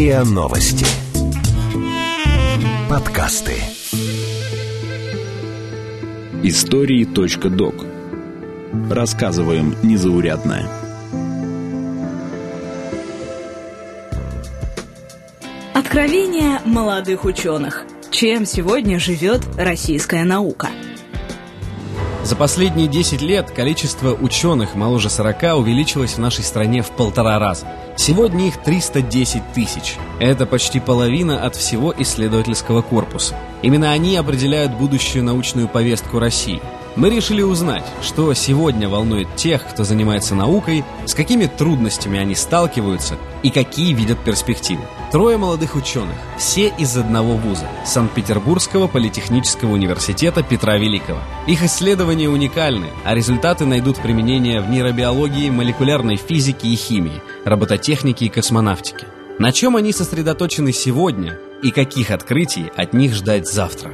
РИА Новости. Подкасты. Истории.док. Рассказываем незаурядное. Откровения молодых ученых. Чем сегодня живет российская наука? За последние 10 лет количество ученых моложе 40 увеличилось в нашей стране в полтора раза. Сегодня их 310 тысяч. Это почти половина от всего исследовательского корпуса. Именно они определяют будущую научную повестку России – мы решили узнать, что сегодня волнует тех, кто занимается наукой, с какими трудностями они сталкиваются и какие видят перспективы. Трое молодых ученых, все из одного вуза – Санкт-Петербургского политехнического университета Петра Великого. Их исследования уникальны, а результаты найдут применение в нейробиологии, молекулярной физике и химии, робототехнике и космонавтике. На чем они сосредоточены сегодня и каких открытий от них ждать завтра?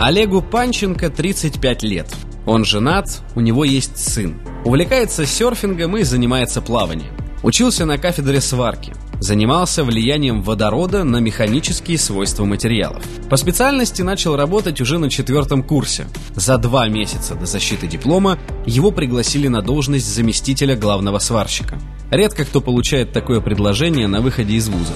Олегу Панченко 35 лет. Он женат, у него есть сын. Увлекается серфингом и занимается плаванием. Учился на кафедре сварки. Занимался влиянием водорода на механические свойства материалов. По специальности начал работать уже на четвертом курсе. За два месяца до защиты диплома его пригласили на должность заместителя главного сварщика. Редко кто получает такое предложение на выходе из вуза.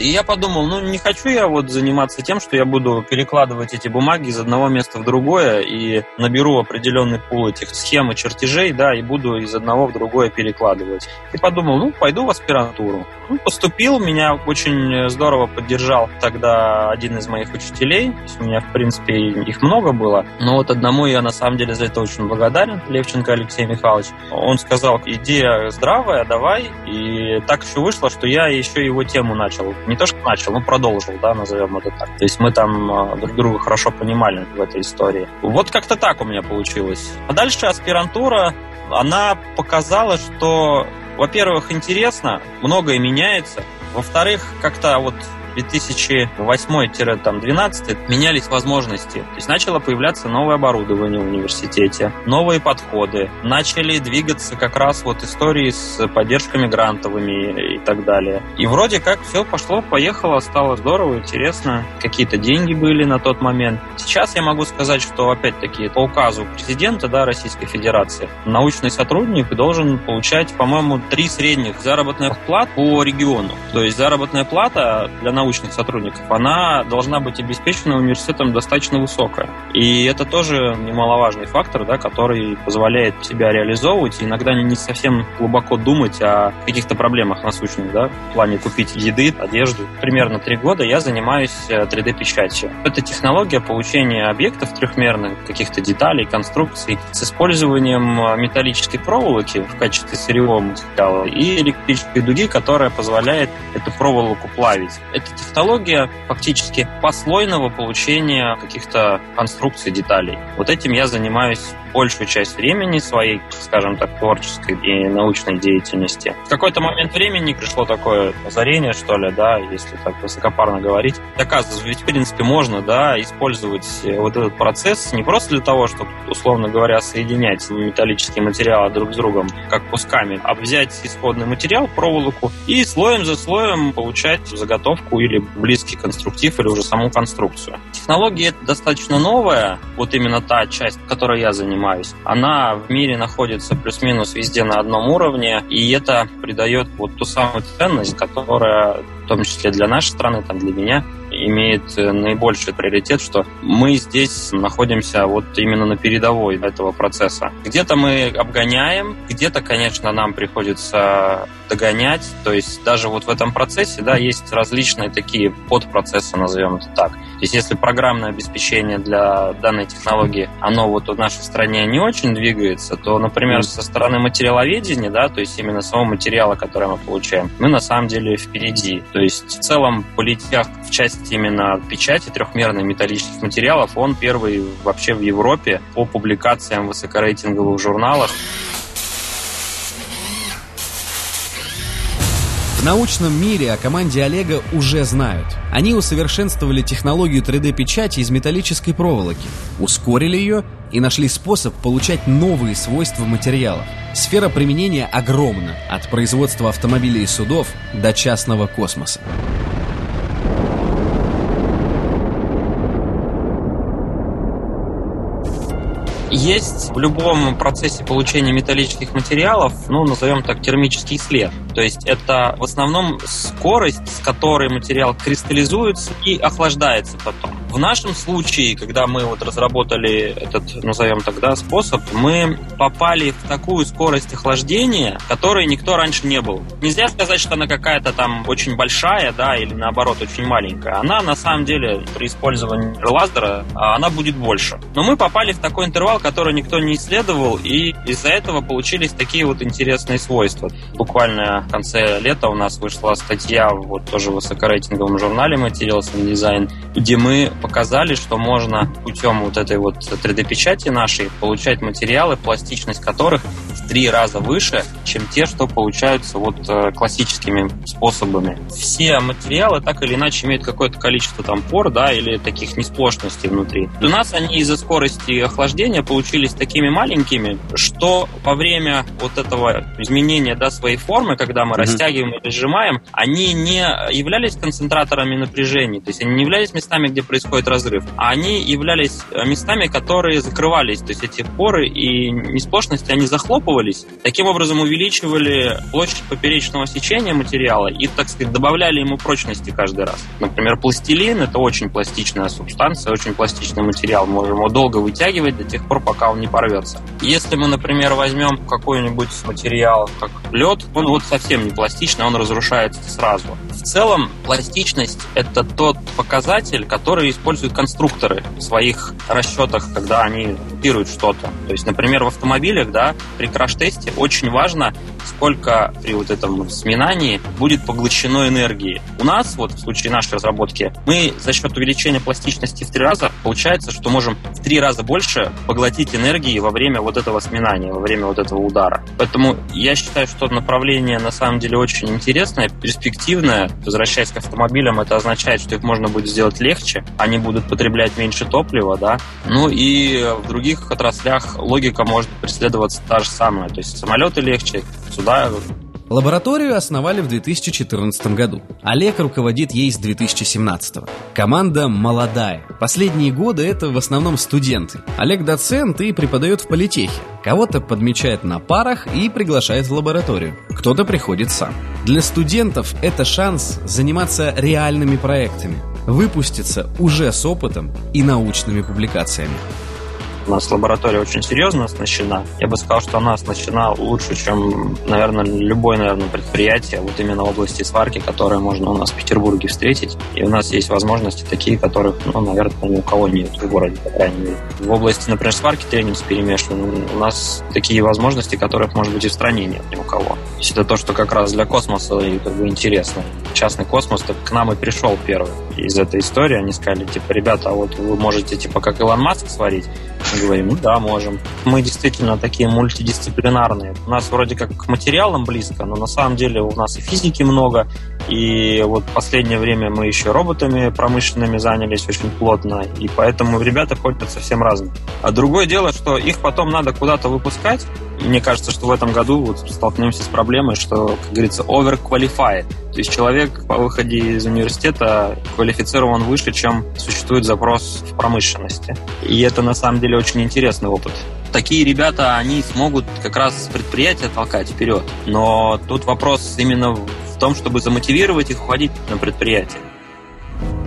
И я подумал, ну не хочу я вот заниматься тем, что я буду перекладывать эти бумаги из одного места в другое и наберу определенный пул этих схем и чертежей, да, и буду из одного в другое перекладывать. И подумал, ну пойду в аспирантуру. Ну, поступил, меня очень здорово поддержал тогда один из моих учителей. У меня, в принципе, их много было. Но вот одному я на самом деле за это очень благодарен, Левченко Алексей Михайлович. Он сказал, идея здравая, давай. И так еще вышло, что я еще его тему начал не то, что начал, но продолжил, да, назовем это так. То есть мы там а, друг друга хорошо понимали в этой истории. Вот как-то так у меня получилось. А дальше аспирантура, она показала, что, во-первых, интересно, многое меняется. Во-вторых, как-то вот 2008-2012 менялись возможности. То есть начало появляться новое оборудование в университете, новые подходы. Начали двигаться как раз вот истории с поддержками грантовыми и так далее. И вроде как все пошло, поехало, стало здорово, интересно. Какие-то деньги были на тот момент. Сейчас я могу сказать, что опять-таки по указу президента да, Российской Федерации научный сотрудник должен получать, по-моему, три средних заработных плат по региону. То есть заработная плата для научных сотрудников, она должна быть обеспечена университетом достаточно высокая. И это тоже немаловажный фактор, да, который позволяет себя реализовывать и иногда не совсем глубоко думать о каких-то проблемах насущных, да, в плане купить еды, одежду. Примерно три года я занимаюсь 3D-печатью. Э, это технология получения объектов трехмерных, каких-то деталей, конструкций с использованием э, металлической проволоки в качестве сырьевого материала и электрической дуги, которая позволяет эту проволоку плавить. Это это технология фактически послойного получения каких-то конструкций, деталей. Вот этим я занимаюсь большую часть времени своей, скажем так, творческой и научной деятельности. В какой-то момент времени пришло такое озарение, что ли, да, если так высокопарно говорить. Оказывается, ведь, в принципе, можно, да, использовать вот этот процесс не просто для того, чтобы, условно говоря, соединять металлические материалы друг с другом, как кусками, а взять исходный материал, проволоку, и слоем за слоем получать заготовку или близкий конструктив, или уже саму конструкцию. Технология достаточно новая, вот именно та часть, которой я занимаюсь, занимаюсь, она в мире находится плюс-минус везде на одном уровне, и это придает вот ту самую ценность, которая в том числе для нашей страны, там, для меня, имеет э, наибольший приоритет, что мы здесь находимся вот именно на передовой этого процесса. Где-то мы обгоняем, где-то, конечно, нам приходится догонять. То есть даже вот в этом процессе да, есть различные такие подпроцессы, назовем это так. То есть если программное обеспечение для данной технологии, оно вот в нашей стране не очень двигается, то, например, со стороны материаловедения, да, то есть именно самого материала, который мы получаем, мы на самом деле впереди. То есть в целом политех в части именно печати трехмерных металлических материалов, он первый вообще в Европе по публикациям высокорейтинговых журналах. В научном мире о команде Олега уже знают. Они усовершенствовали технологию 3D-печати из металлической проволоки, ускорили ее и нашли способ получать новые свойства материалов. Сфера применения огромна, от производства автомобилей и судов до частного космоса. Есть в любом процессе получения металлических материалов, ну, назовем так, термический след. То есть это в основном скорость, с которой материал кристаллизуется и охлаждается потом. В нашем случае, когда мы вот разработали этот, назовем тогда, способ, мы попали в такую скорость охлаждения, которой никто раньше не был. Нельзя сказать, что она какая-то там очень большая, да, или наоборот очень маленькая. Она на самом деле при использовании лазера, а, она будет больше. Но мы попали в такой интервал, который никто не исследовал, и из-за этого получились такие вот интересные свойства. Буквально в конце лета у нас вышла статья вот тоже в высокорейтинговом журнале Materials and Design, где мы показали, что можно путем вот этой вот 3D-печати нашей получать материалы, пластичность которых в три раза выше, чем те, что получаются вот э, классическими способами. Все материалы так или иначе имеют какое-то количество там пор, да, или таких несплошностей внутри. У нас они из-за скорости охлаждения получились такими маленькими, что во время вот этого изменения, да, своей формы, когда мы mm-hmm. растягиваем или сжимаем, они не являлись концентраторами напряжения, то есть они не являлись местами, где происходит разрыв, а они являлись э, местами, которые закрывались, то есть эти поры и несплошности, они захлопывались, таким образом увеличивали площадь поперечного сечения материала и, так сказать, добавляли ему прочности каждый раз. Например, пластилин — это очень пластичная субстанция, очень пластичный материал, мы можем его долго вытягивать до тех пор, пока он не порвется. Если мы, например, возьмем какой-нибудь материал, как лед, он вот совсем не пластичный, он разрушается сразу. В целом, пластичность — это тот показатель, который используют конструкторы в своих расчетах, когда они копируют что-то. То есть, например, в автомобилях, да, при краш-тесте очень важно, сколько при вот этом сминании будет поглощено энергии. У нас, вот в случае нашей разработки, мы за счет увеличения пластичности в три раза, получается, что можем в три раза больше поглотить энергии во время вот этого сминания, во время вот этого удара. Поэтому я считаю, что направление на самом деле очень интересное, перспективное. Возвращаясь к автомобилям, это означает, что их можно будет сделать легче, они будут потреблять меньше топлива, да. Ну и в других отраслях логика может преследоваться та же самая. То есть самолеты легче, сюда Лабораторию основали в 2014 году. Олег руководит ей с 2017. Команда молодая. Последние годы это в основном студенты. Олег доцент и преподает в политехе. Кого-то подмечает на парах и приглашает в лабораторию. Кто-то приходит сам. Для студентов это шанс заниматься реальными проектами, выпуститься уже с опытом и научными публикациями. У нас лаборатория очень серьезно оснащена. Я бы сказал, что она оснащена лучше, чем, наверное, любое, наверное, предприятие вот именно в области сварки, которое можно у нас в Петербурге встретить. И у нас есть возможности такие, которых, ну, наверное, ни у кого нет в городе, по крайней мере. В области, например, сварки тренинг перемешан, у нас такие возможности, которых, может быть, и в стране нет ни у кого. То есть это то, что как раз для космоса и как бы интересно. Частный космос так к нам и пришел первый из этой истории. Они сказали, типа, ребята, а вот вы можете, типа, как Илон Маск сварить, говорим, да, можем. Мы действительно такие мультидисциплинарные. У нас вроде как к материалам близко, но на самом деле у нас и физики много, и вот последнее время мы еще роботами промышленными занялись очень плотно, и поэтому ребята ходят совсем разные. А другое дело, что их потом надо куда-то выпускать. Мне кажется, что в этом году вот столкнемся с проблемой, что, как говорится, overqualified. То есть человек по выходе из университета квалифицирован выше, чем существует запрос в промышленности. И это на самом деле очень интересный опыт такие ребята, они смогут как раз предприятие толкать вперед. Но тут вопрос именно в том, чтобы замотивировать их уходить на предприятие.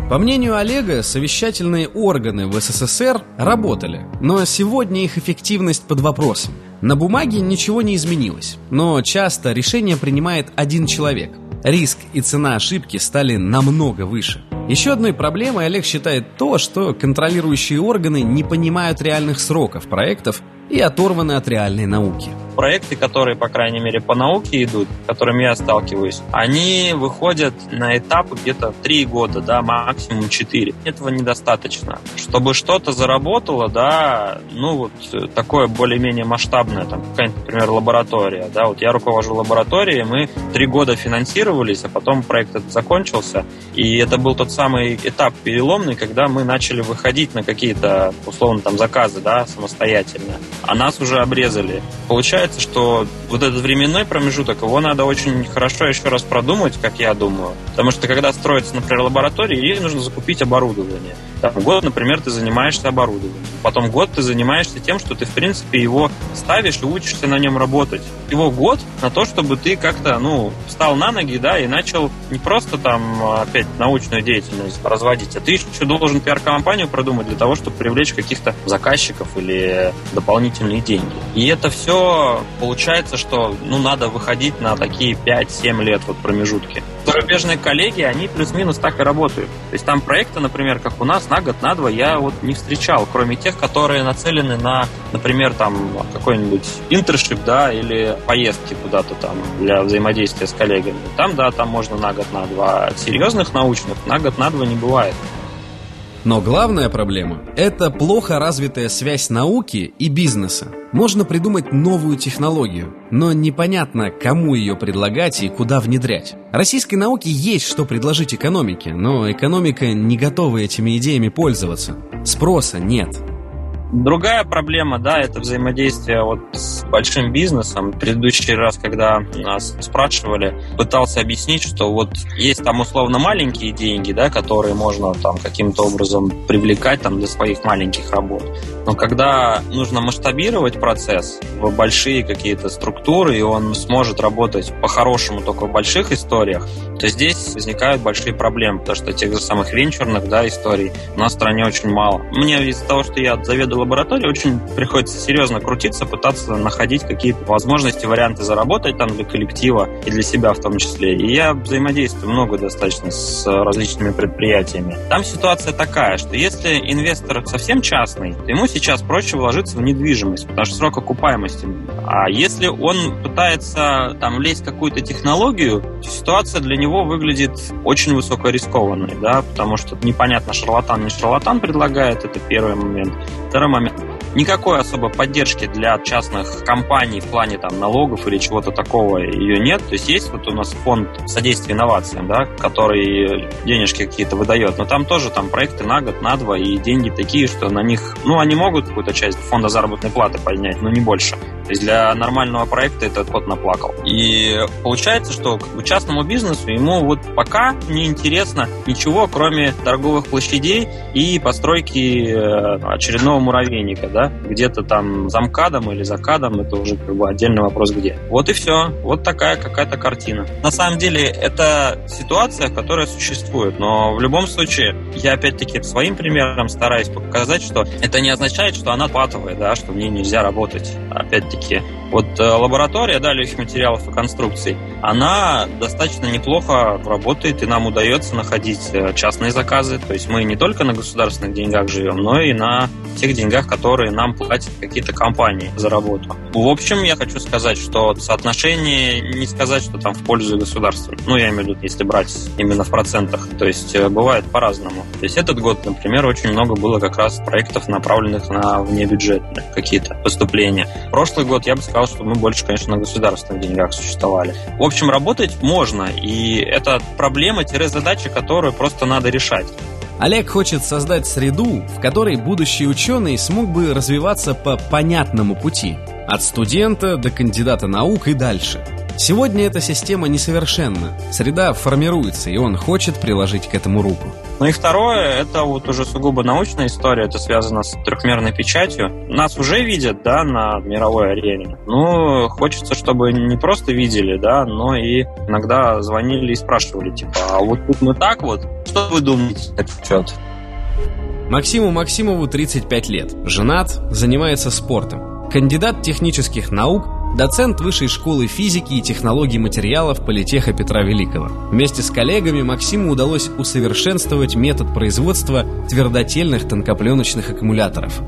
По мнению Олега, совещательные органы в СССР работали, но сегодня их эффективность под вопросом. На бумаге ничего не изменилось, но часто решение принимает один человек. Риск и цена ошибки стали намного выше. Еще одной проблемой Олег считает то, что контролирующие органы не понимают реальных сроков проектов и оторваны от реальной науки. Проекты, которые, по крайней мере, по науке идут, с которыми я сталкиваюсь, они выходят на этап где-то 3 года, да, максимум 4. Этого недостаточно. Чтобы что-то заработало, да, ну вот такое более-менее масштабное, там, какая-нибудь, например, лаборатория, да, вот я руковожу лабораторией, мы 3 года финансировались, а потом проект этот закончился, и это был тот самый этап переломный, когда мы начали выходить на какие-то, условно, там, заказы, да, самостоятельно. А нас уже обрезали. Получается, что вот этот временной промежуток, его надо очень хорошо еще раз продумать, как я думаю. Потому что когда строится, например, лаборатория, ей нужно закупить оборудование. Там, год, например, ты занимаешься оборудованием. Потом год ты занимаешься тем, что ты, в принципе, его ставишь и учишься на нем работать. Его год на то, чтобы ты как-то, ну, встал на ноги, да, и начал не просто там опять научную деятельность разводить, а ты еще должен пиар-компанию продумать для того, чтобы привлечь каких-то заказчиков или дополнительные деньги. И это все получается, что, ну, надо выходить на такие 5-7 лет вот промежутки. Зарубежные коллеги, они плюс-минус так и работают. То есть там проекты, например, как у нас, на год, на два я вот не встречал, кроме тех, которые нацелены на, например, там какой-нибудь интершип, да, или поездки куда-то там для взаимодействия с коллегами. Там, да, там можно на год, на два. Серьезных научных на год, на два не бывает. Но главная проблема – это плохо развитая связь науки и бизнеса. Можно придумать новую технологию, но непонятно, кому ее предлагать и куда внедрять. Российской науке есть что предложить экономике, но экономика не готова этими идеями пользоваться. Спроса нет. Другая проблема, да, это взаимодействие вот с большим бизнесом. В предыдущий раз, когда нас спрашивали, пытался объяснить, что вот есть там условно маленькие деньги, да, которые можно там каким-то образом привлекать там для своих маленьких работ. Но когда нужно масштабировать процесс в большие какие-то структуры, и он сможет работать по-хорошему только в больших историях, то здесь возникают большие проблемы, потому что тех же самых венчурных да, историй у нас в стране очень мало. Мне из-за того, что я заведую лабораторией, очень приходится серьезно крутиться, пытаться находить какие-то возможности, варианты заработать там для коллектива и для себя в том числе. И я взаимодействую много достаточно с различными предприятиями. Там ситуация такая, что если инвестор совсем частный, то ему сейчас проще вложиться в недвижимость, потому что срок окупаемости. А если он пытается там влезть в какую-то технологию, ситуация для него выглядит очень высокорискованной, да, потому что непонятно, шарлатан не шарлатан предлагает, это первый момент. Второй момент. Никакой особой поддержки для частных компаний в плане там, налогов или чего-то такого ее нет. То есть есть вот у нас фонд содействия инновациям, да, который денежки какие-то выдает, но там тоже там проекты на год, на два, и деньги такие, что на них, ну, они могут какую-то часть фонда заработной платы поднять, но не больше. То есть для нормального проекта этот кот наплакал. И получается, что частному бизнесу ему вот пока не интересно ничего, кроме торговых площадей и постройки э, очередного муравейника, да, где-то там за МКАДом или за КАДом, это уже как бы отдельный вопрос где. Вот и все. Вот такая какая-то картина. На самом деле это ситуация, которая существует, но в любом случае я опять-таки своим примером стараюсь показать, что это не означает, что она патовая, да, что в ней нельзя работать. Опять-таки, вот э, лаборатория да, легких материалов и конструкций, она достаточно неплохо работает, и нам удается находить э, частные заказы. То есть мы не только на государственных деньгах живем, но и на тех деньгах, которые нам платят какие-то компании за работу. В общем, я хочу сказать, что соотношение не сказать, что там в пользу государства. Ну, я имею в виду, если брать именно в процентах. То есть э, бывает по-разному. То есть этот год, например, очень много было как раз проектов, направленных на внебюджетные какие-то поступления. Прошлый год я бы сказал, что мы больше, конечно, на государственных деньгах существовали. В общем, работать можно, и это проблема-задача, которую просто надо решать. Олег хочет создать среду, в которой будущий ученый смог бы развиваться по понятному пути. От студента до кандидата наук и дальше. Сегодня эта система несовершенна. Среда формируется, и он хочет приложить к этому руку. Ну и второе, это вот уже сугубо научная история, это связано с трехмерной печатью. Нас уже видят, да, на мировой арене. Ну, хочется, чтобы не просто видели, да, но и иногда звонили и спрашивали, типа, а вот тут мы так вот, что вы думаете на этот счет? Максиму Максимову 35 лет. Женат, занимается спортом. Кандидат технических наук, доцент Высшей школы физики и технологий материалов Политеха Петра Великого. Вместе с коллегами Максиму удалось усовершенствовать метод производства твердотельных тонкопленочных аккумуляторов.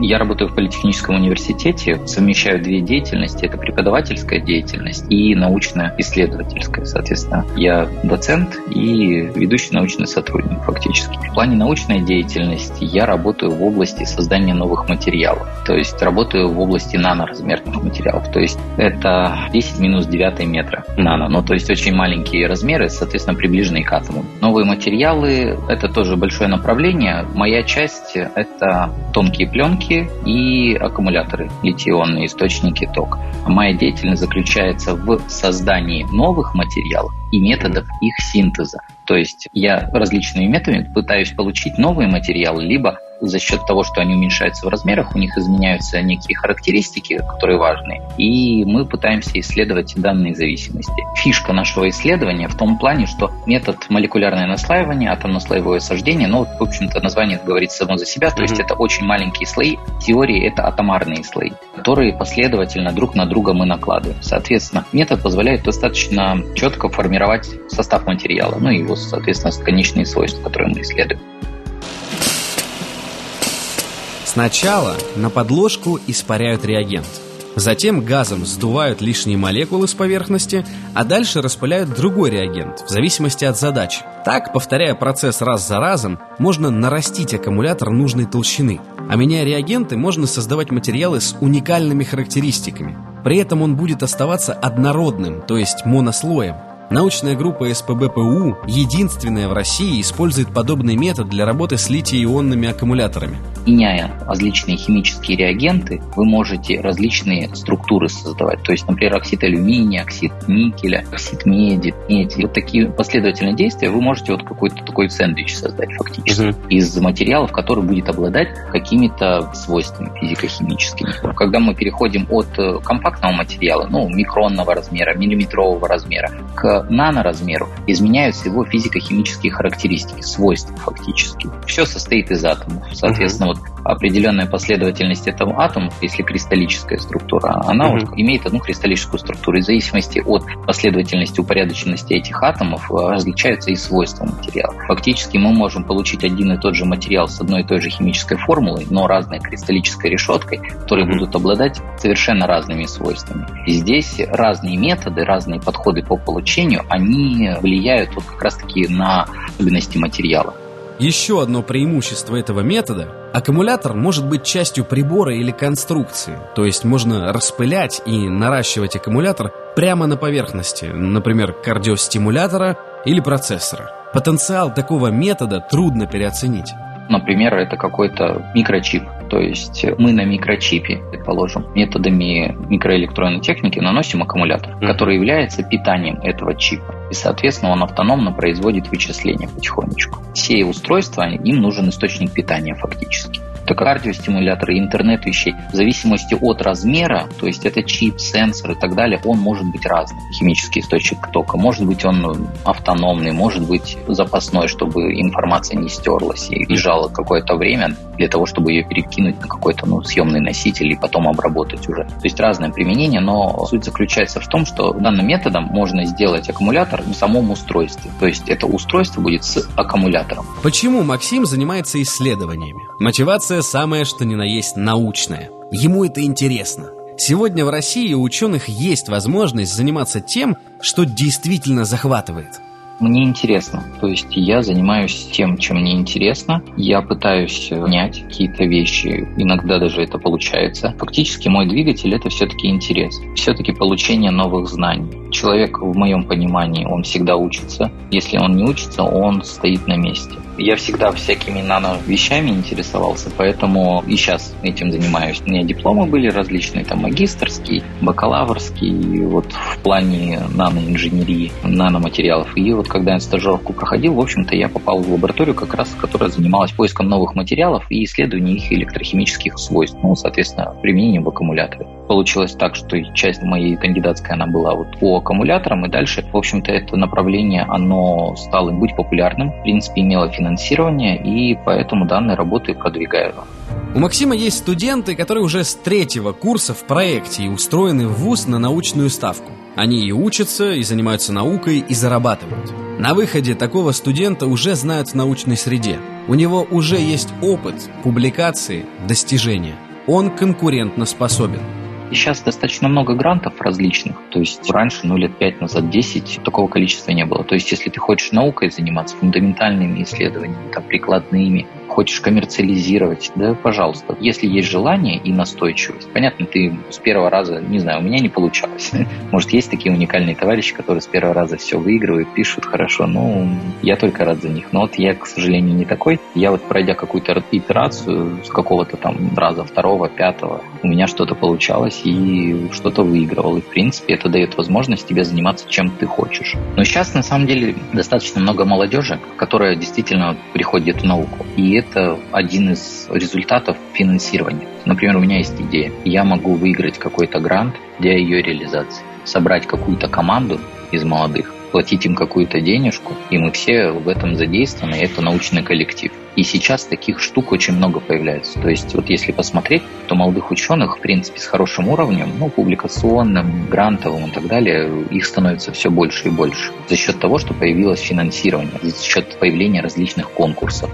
Я работаю в Политехническом университете, совмещаю две деятельности. Это преподавательская деятельность и научно-исследовательская. Соответственно, я доцент и ведущий научный сотрудник фактически. В плане научной деятельности я работаю в области создания новых материалов. То есть работаю в области наноразмерных материалов. То есть это 10 минус 9 метра нано. Ну, то есть очень маленькие размеры, соответственно, приближенные к атому. Новые материалы – это тоже большое направление. Моя часть – это тонкие пленки, батарейки и аккумуляторы, литионные источники тока. Моя деятельность заключается в создании новых материалов и методов их синтеза. То есть я различными методами пытаюсь получить новые материалы, либо за счет того, что они уменьшаются в размерах, у них изменяются некие характеристики, которые важны, и мы пытаемся исследовать данные зависимости. Фишка нашего исследования в том плане, что метод молекулярное наслаивание, атомно-слоевое сождение, ну, в общем-то, название говорит само за себя, то mm-hmm. есть это очень маленькие слои, в теории это атомарные слои, которые последовательно друг на друга мы накладываем. Соответственно, метод позволяет достаточно четко формировать состав материала, ну и его, соответственно, конечные свойства, которые мы исследуем. Сначала на подложку испаряют реагент. Затем газом сдувают лишние молекулы с поверхности, а дальше распыляют другой реагент, в зависимости от задачи. Так, повторяя процесс раз за разом, можно нарастить аккумулятор нужной толщины. А меняя реагенты, можно создавать материалы с уникальными характеристиками. При этом он будет оставаться однородным, то есть монослоем. Научная группа СПБПУ единственная в России использует подобный метод для работы с литий-ионными аккумуляторами. Меняя различные химические реагенты, вы можете различные структуры создавать. То есть, например, оксид алюминия, оксид никеля, оксид меди, меди. Вот такие последовательные действия вы можете вот какой-то такой сэндвич создать фактически uh-huh. из материалов, который будет обладать какими-то свойствами физико-химическими. Когда мы переходим от э, компактного материала, ну, микронного размера, миллиметрового размера, к наноразмеру изменяются его физико-химические характеристики, свойства фактически. Все состоит из атомов. Соответственно, uh-huh. вот определенная последовательность этого атомов, если кристаллическая структура, она uh-huh. вот имеет одну кристаллическую структуру. И в зависимости от последовательности, упорядоченности этих атомов э, различаются и свойства материала. Фактически мы можем получить один и тот же материал с одной и той же химической формулой, но разной кристаллической решеткой, которые uh-huh. будут обладать совершенно разными свойствами. И здесь разные методы, разные подходы по получению, они влияют вот как раз-таки на особенности материала. Еще одно преимущество этого метода – аккумулятор может быть частью прибора или конструкции, то есть можно распылять и наращивать аккумулятор прямо на поверхности, например, кардиостимулятора или процессора. Потенциал такого метода трудно переоценить. Например, это какой-то микрочип. То есть мы на микрочипе, предположим, методами микроэлектронной техники наносим аккумулятор, mm-hmm. который является питанием этого чипа. И, соответственно, он автономно производит вычисления потихонечку. Все устройства, им нужен источник питания фактически это кардиостимуляторы, интернет вещей. В зависимости от размера, то есть это чип, сенсор и так далее, он может быть разный. Химический источник тока. Может быть он автономный, может быть запасной, чтобы информация не стерлась и лежала какое-то время для того, чтобы ее перекинуть на какой-то ну, съемный носитель и потом обработать уже. То есть разное применение, но суть заключается в том, что данным методом можно сделать аккумулятор в самом устройстве. То есть это устройство будет с аккумулятором. Почему Максим занимается исследованиями? Мотивация самая что ни на есть научная. Ему это интересно. Сегодня в России у ученых есть возможность заниматься тем, что действительно захватывает. Мне интересно. То есть я занимаюсь тем, чем мне интересно. Я пытаюсь понять какие-то вещи. Иногда даже это получается. Фактически мой двигатель это все-таки интерес. Все-таки получение новых знаний. Человек, в моем понимании, он всегда учится. Если он не учится, он стоит на месте. Я всегда всякими нано-вещами интересовался, поэтому и сейчас этим занимаюсь. У меня дипломы были различные, там магистрские, бакалаврские, вот в плане наноинженерии, наноматериалов. И вот когда я стажировку проходил, в общем-то, я попал в лабораторию, как раз которая занималась поиском новых материалов и исследованием их электрохимических свойств, ну, соответственно, применением в аккумуляторе. Получилось так, что часть моей кандидатской, она была вот по аккумуляторам, и дальше, в общем-то, это направление, оно стало быть популярным, в принципе, имело финансирование и поэтому данные работы продвигаю. У Максима есть студенты, которые уже с третьего курса в проекте и устроены в ВУЗ на научную ставку. Они и учатся, и занимаются наукой, и зарабатывают. На выходе такого студента уже знают в научной среде. У него уже есть опыт, публикации, достижения. Он конкурентно способен. И сейчас достаточно много грантов различных. То есть раньше, ну, лет пять назад, 10, такого количества не было. То есть если ты хочешь наукой заниматься, фундаментальными исследованиями, там, прикладными, хочешь коммерциализировать, да, пожалуйста. Если есть желание и настойчивость, понятно, ты с первого раза, не знаю, у меня не получалось. Может, есть такие уникальные товарищи, которые с первого раза все выигрывают, пишут хорошо, ну, я только рад за них. Но вот я, к сожалению, не такой. Я вот, пройдя какую-то итерацию с какого-то там раза второго, пятого, у меня что-то получалось и что-то выигрывал. И, в принципе, это дает возможность тебе заниматься чем ты хочешь. Но сейчас, на самом деле, достаточно много молодежи, которая действительно приходит в науку. И это один из результатов финансирования. Например, у меня есть идея. Я могу выиграть какой-то грант для ее реализации. Собрать какую-то команду из молодых, платить им какую-то денежку, и мы все в этом задействованы, это научный коллектив. И сейчас таких штук очень много появляется. То есть вот если посмотреть, то молодых ученых, в принципе, с хорошим уровнем, ну, публикационным, грантовым и так далее, их становится все больше и больше. За счет того, что появилось финансирование, за счет появления различных конкурсов.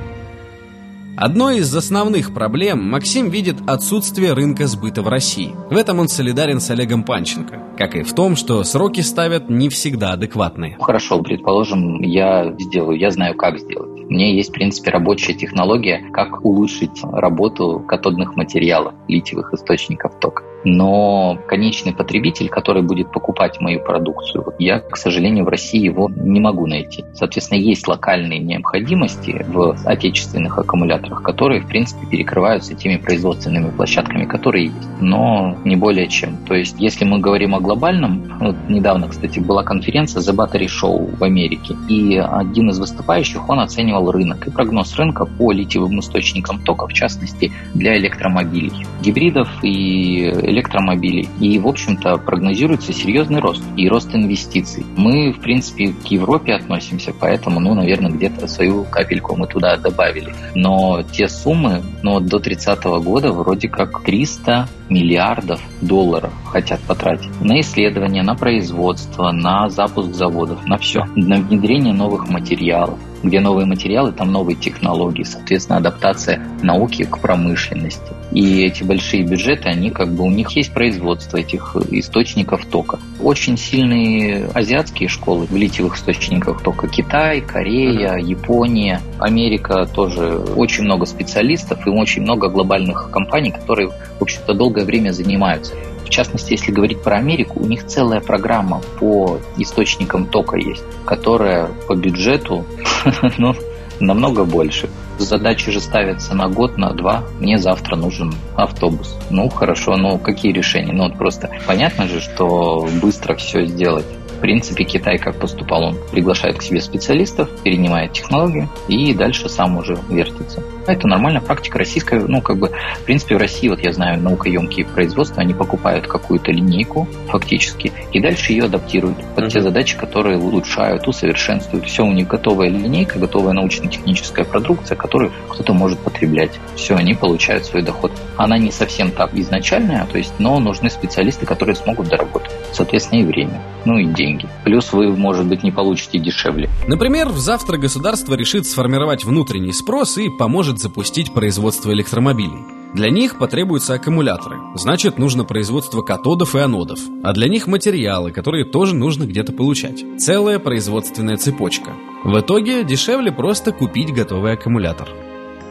Одной из основных проблем Максим видит отсутствие рынка сбыта в России. В этом он солидарен с Олегом Панченко, как и в том, что сроки ставят не всегда адекватные. Хорошо, предположим, я сделаю, я знаю, как сделать. У меня есть, в принципе, рабочая технология, как улучшить работу катодных материалов, литиевых источников тока но конечный потребитель, который будет покупать мою продукцию, я, к сожалению, в России его не могу найти. Соответственно, есть локальные необходимости в отечественных аккумуляторах, которые, в принципе, перекрываются теми производственными площадками, которые есть, но не более чем. То есть, если мы говорим о глобальном, вот недавно, кстати, была конференция The Battery Show в Америке, и один из выступающих, он оценивал рынок и прогноз рынка по литиевым источникам тока, в частности, для электромобилей, гибридов и электромобилей. И, в общем-то, прогнозируется серьезный рост и рост инвестиций. Мы, в принципе, к Европе относимся, поэтому, ну, наверное, где-то свою капельку мы туда добавили. Но те суммы, ну, до 30 года вроде как 300 миллиардов долларов хотят потратить на исследования, на производство, на запуск заводов, на все, на внедрение новых материалов где новые материалы, там новые технологии, соответственно, адаптация науки к промышленности. И эти большие бюджеты, они как бы, у них есть производство этих источников тока. Очень сильные азиатские школы в литиевых источниках тока. Китай, Корея, Япония, Америка тоже. Очень много специалистов и очень много глобальных компаний, которые, в общем-то, долгое время занимаются. В частности, если говорить про Америку, у них целая программа по источникам тока есть, которая по бюджету ну, намного больше. Задачи же ставятся на год, на два. Мне завтра нужен автобус. Ну, хорошо, ну какие решения? Ну, вот просто понятно же, что быстро все сделать принципе, Китай как поступал, он приглашает к себе специалистов, перенимает технологию и дальше сам уже вертится. Это нормальная практика российская, ну, как бы, в принципе, в России, вот я знаю, наукоемкие производства, они покупают какую-то линейку фактически и дальше ее адаптируют под те задачи, которые улучшают, усовершенствуют. Все, у них готовая линейка, готовая научно-техническая продукция, которую кто-то может потреблять. Все, они получают свой доход. Она не совсем так изначальная, то есть, но нужны специалисты, которые смогут доработать. Соответственно, и время, ну и деньги. Плюс вы, может быть, не получите дешевле. Например, завтра государство решит сформировать внутренний спрос и поможет запустить производство электромобилей. Для них потребуются аккумуляторы, значит нужно производство катодов и анодов, а для них материалы, которые тоже нужно где-то получать. Целая производственная цепочка. В итоге дешевле просто купить готовый аккумулятор.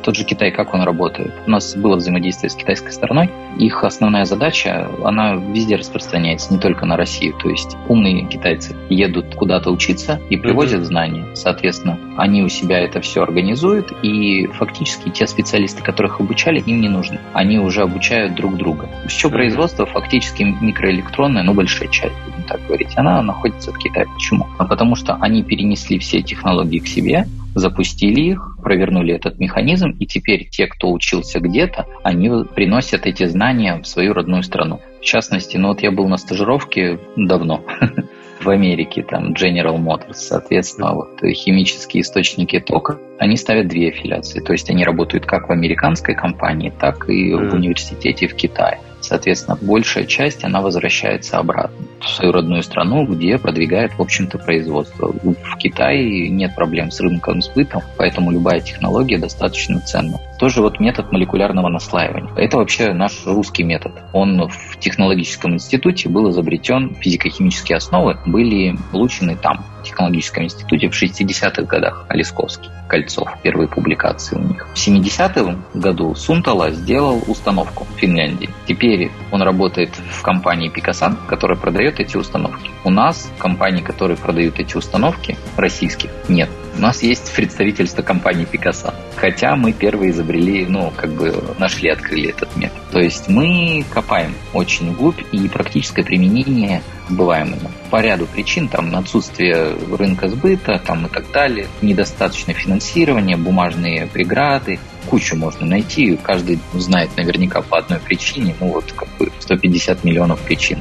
Тот же Китай, как он работает? У нас было взаимодействие с китайской стороной. Их основная задача, она везде распространяется, не только на Россию. То есть умные китайцы едут куда-то учиться и привозят mm-hmm. знания. Соответственно, они у себя это все организуют, и фактически те специалисты, которых обучали, им не нужны. Они уже обучают друг друга. Все производство фактически микроэлектронное, но большая часть, будем так говорить, она находится в Китае. Почему? А потому что они перенесли все технологии к себе, запустили их, провернули этот механизм, и теперь те, кто учился где-то, они приносят эти знания в свою родную страну. В частности, ну вот я был на стажировке давно в Америке, там General Motors, соответственно, вот химические источники тока, они ставят две аффилиации, то есть они работают как в американской компании, так и в университете в Китае. Соответственно, большая часть, она возвращается обратно в свою родную страну, где продвигает, в общем-то, производство. В Китае нет проблем с рынком сбыта, поэтому любая технология достаточно ценна. тоже вот метод молекулярного наслаивания. Это вообще наш русский метод. Он в технологическом институте был изобретен, физико-химические основы были получены там, технологическом институте в 60-х годах, Олесковский. Кольцов, первые публикации у них. В 70-м году Сунтала сделал установку в Финляндии. Теперь он работает в компании Пикасан, которая продает эти установки. У нас компании, которые продают эти установки, российских, нет. У нас есть представительство компании Пикаса. Хотя мы первые изобрели, ну, как бы нашли, открыли этот метод. То есть мы копаем очень вглубь, и практическое применение бываем. По ряду причин, там, отсутствие рынка сбыта, там, и так далее, недостаточное финансирование, бумажные преграды, кучу можно найти, каждый знает наверняка по одной причине, ну, вот, как бы 150 миллионов причин.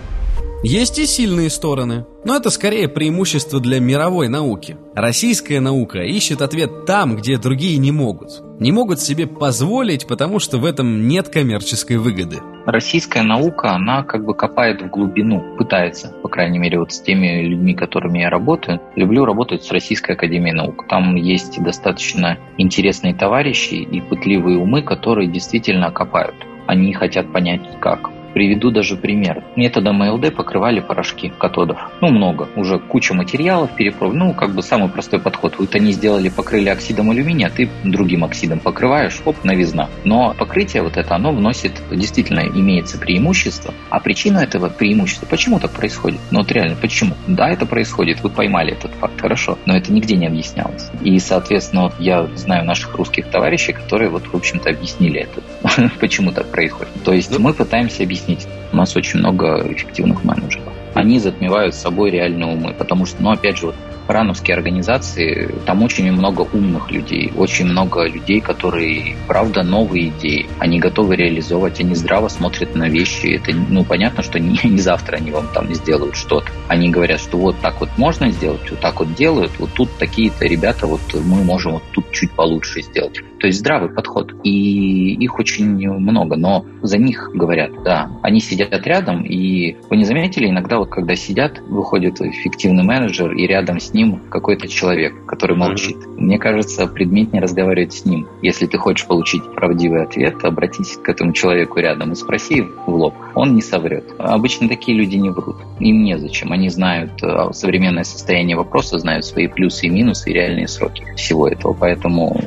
Есть и сильные стороны, но это скорее преимущество для мировой науки. Российская наука ищет ответ там, где другие не могут. Не могут себе позволить, потому что в этом нет коммерческой выгоды. Российская наука, она как бы копает в глубину, пытается, по крайней мере, вот с теми людьми, которыми я работаю. Люблю работать с Российской Академией Наук. Там есть достаточно интересные товарищи и пытливые умы, которые действительно копают. Они хотят понять, как. Приведу даже пример. Методом АЛД покрывали порошки катодов. Ну, много. Уже куча материалов перепробовали. Ну, как бы самый простой подход. Вот они сделали, покрыли оксидом алюминия, а ты другим оксидом покрываешь, оп, новизна. Но покрытие вот это, оно вносит, действительно, имеется преимущество. А причина этого преимущества, почему так происходит? Ну, вот реально, почему? Да, это происходит, вы поймали этот факт, хорошо, но это нигде не объяснялось. И, соответственно, вот я знаю наших русских товарищей, которые вот, в общем-то, объяснили это, почему так происходит. То есть мы пытаемся объяснить объяснить. У нас очень много эффективных менеджеров. Они затмевают собой реальные умы, потому что, ну, опять же, вот рановские организации, там очень много умных людей, очень много людей, которые, правда, новые идеи, они готовы реализовать, они здраво смотрят на вещи. Это, ну, понятно, что не, не завтра они вам там сделают что-то. Они говорят, что вот так вот можно сделать, вот так вот делают, вот тут такие-то ребята, вот мы можем вот тут чуть получше сделать. То есть здравый подход. И их очень много, но за них говорят, да, они сидят рядом, и вы не заметили, иногда вот когда сидят, выходит эффективный менеджер, и рядом с ним какой-то человек, который молчит. Mm-hmm. Мне кажется, предмет не разговаривать с ним. Если ты хочешь получить правдивый ответ, обратись к этому человеку рядом и спроси в лоб. Он не соврет. Обычно такие люди не врут. Им незачем. Они знают э, современное состояние вопроса, знают свои плюсы и минусы и реальные сроки всего этого. Поэтому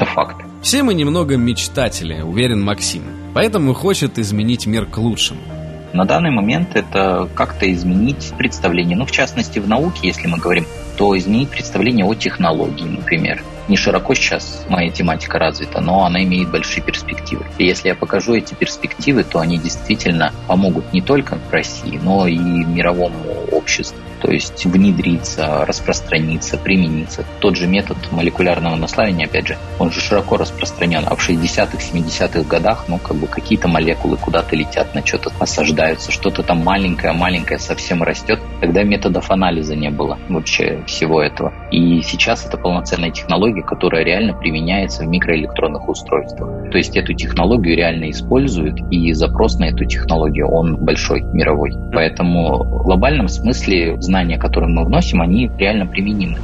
это факт. Все мы немного мечтатели, уверен Максим. Поэтому хочет изменить мир к лучшему. На данный момент это как-то изменить представление. Ну, в частности, в науке, если мы говорим, то изменить представление о технологии, например. Не широко сейчас моя тематика развита, но она имеет большие перспективы. И если я покажу эти перспективы, то они действительно помогут не только России, но и мировому обществу то есть внедриться, распространиться, примениться. Тот же метод молекулярного наслаивания, опять же, он же широко распространен, а в 60-х, 70-х годах, ну, как бы какие-то молекулы куда-то летят, на что-то осаждаются, что-то там маленькое-маленькое совсем растет. Тогда методов анализа не было вообще всего этого. И сейчас это полноценная технология, которая реально применяется в микроэлектронных устройствах. То есть эту технологию реально используют, и запрос на эту технологию, он большой, мировой. Поэтому в глобальном смысле знания, которые мы вносим, они реально применимы.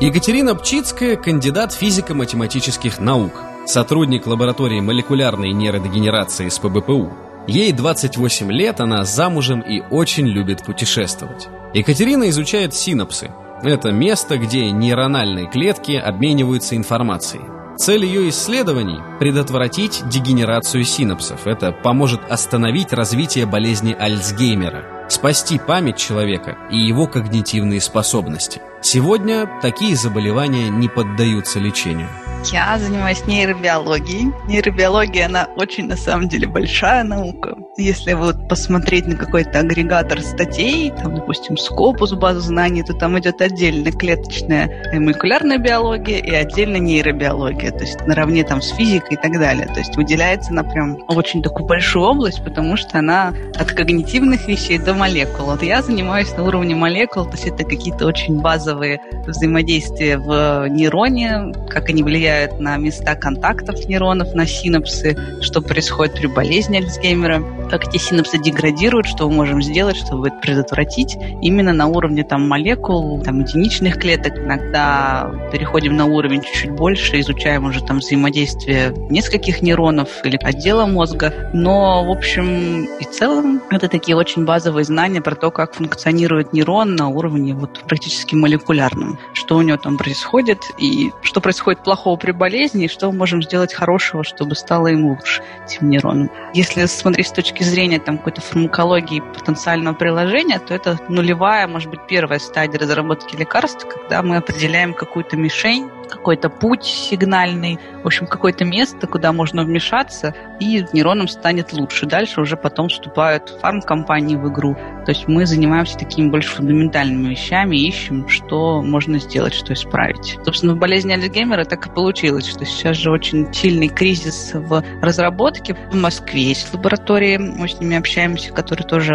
Екатерина Пчицкая – кандидат физико-математических наук, сотрудник лаборатории молекулярной нейродегенерации с ПБПУ. Ей 28 лет, она замужем и очень любит путешествовать. Екатерина изучает синапсы. Это место, где нейрональные клетки обмениваются информацией. Цель ее исследований – предотвратить дегенерацию синапсов. Это поможет остановить развитие болезни Альцгеймера, спасти память человека и его когнитивные способности. Сегодня такие заболевания не поддаются лечению. Я занимаюсь нейробиологией. Нейробиология, она очень, на самом деле, большая наука. Если вот посмотреть на какой-то агрегатор статей, там, допустим, Скопус, базу знаний, то там идет отдельно клеточная и молекулярная биология и отдельно нейробиология, то есть наравне там с физикой и так далее. То есть выделяется она прям очень такую большую область, потому что она от когнитивных вещей до молекул. Вот я занимаюсь на уровне молекул, то есть это какие-то очень базовые взаимодействия в нейроне, как они влияют влияют на места контактов нейронов, на синапсы, что происходит при болезни Альцгеймера. как эти синапсы деградируют, что мы можем сделать, чтобы это предотвратить. Именно на уровне там, молекул, там, единичных клеток. Иногда переходим на уровень чуть-чуть больше, изучаем уже там взаимодействие нескольких нейронов или отдела мозга. Но, в общем и целом, это такие очень базовые знания про то, как функционирует нейрон на уровне вот, практически молекулярном. Что у него там происходит, и что происходит плохого при болезни, и что мы можем сделать хорошего, чтобы стало ему лучше, этим нейронам. Если смотреть с точки зрения там, какой-то фармакологии потенциального приложения, то это нулевая, может быть, первая стадия разработки лекарств, когда мы определяем какую-то мишень, какой-то путь сигнальный, в общем, какое-то место, куда можно вмешаться, и нейронам станет лучше. Дальше уже потом вступают фармкомпании в игру. То есть мы занимаемся такими больше фундаментальными вещами, ищем, что можно сделать, что исправить. Собственно, в болезни Альцгеймера так и получилось, что сейчас же очень сильный кризис в разработке. В Москве есть лаборатории, мы с ними общаемся, которые тоже